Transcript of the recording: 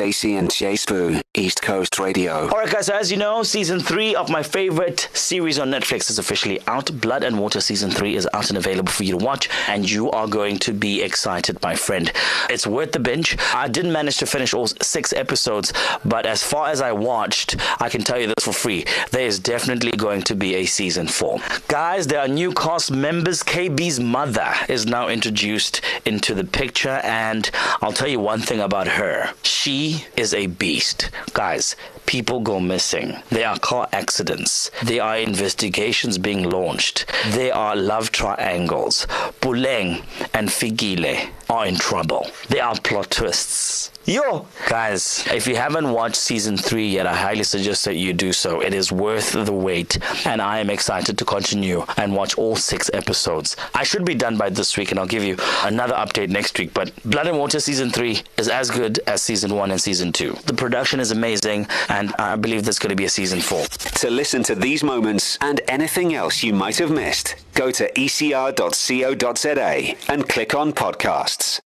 Stacey and J Sbu, East Coast Radio. All right, guys, so as you know, season three of my favorite series on Netflix is officially out. Blood and Water season three is out and available for you to watch, and you are going to be excited, my friend. It's worth the binge. I didn't manage to finish all six episodes, but as far as I watched, I can tell you this for free. There is definitely going to be a season four. Guys, there are new cast members. KB's mother is now introduced into the picture, and I'll tell you one thing about her. She is a beast. Guys, people go missing. There are car accidents. There are investigations being launched. There are love triangles. Puleng and Fikile are in trouble. There are plot twists. Yo, guys, if you haven't watched season three yet, I highly suggest that you do so. It is worth the wait, and I am excited to continue and watch all six episodes. I should be done by this week, and I'll give you another update next week. But Blood and Water season three is as good as season one and season two. The production is amazing, and I believe there's going to be a season four. To listen to these moments and anything else you might have missed, go to ecr.co.za and click on podcasts.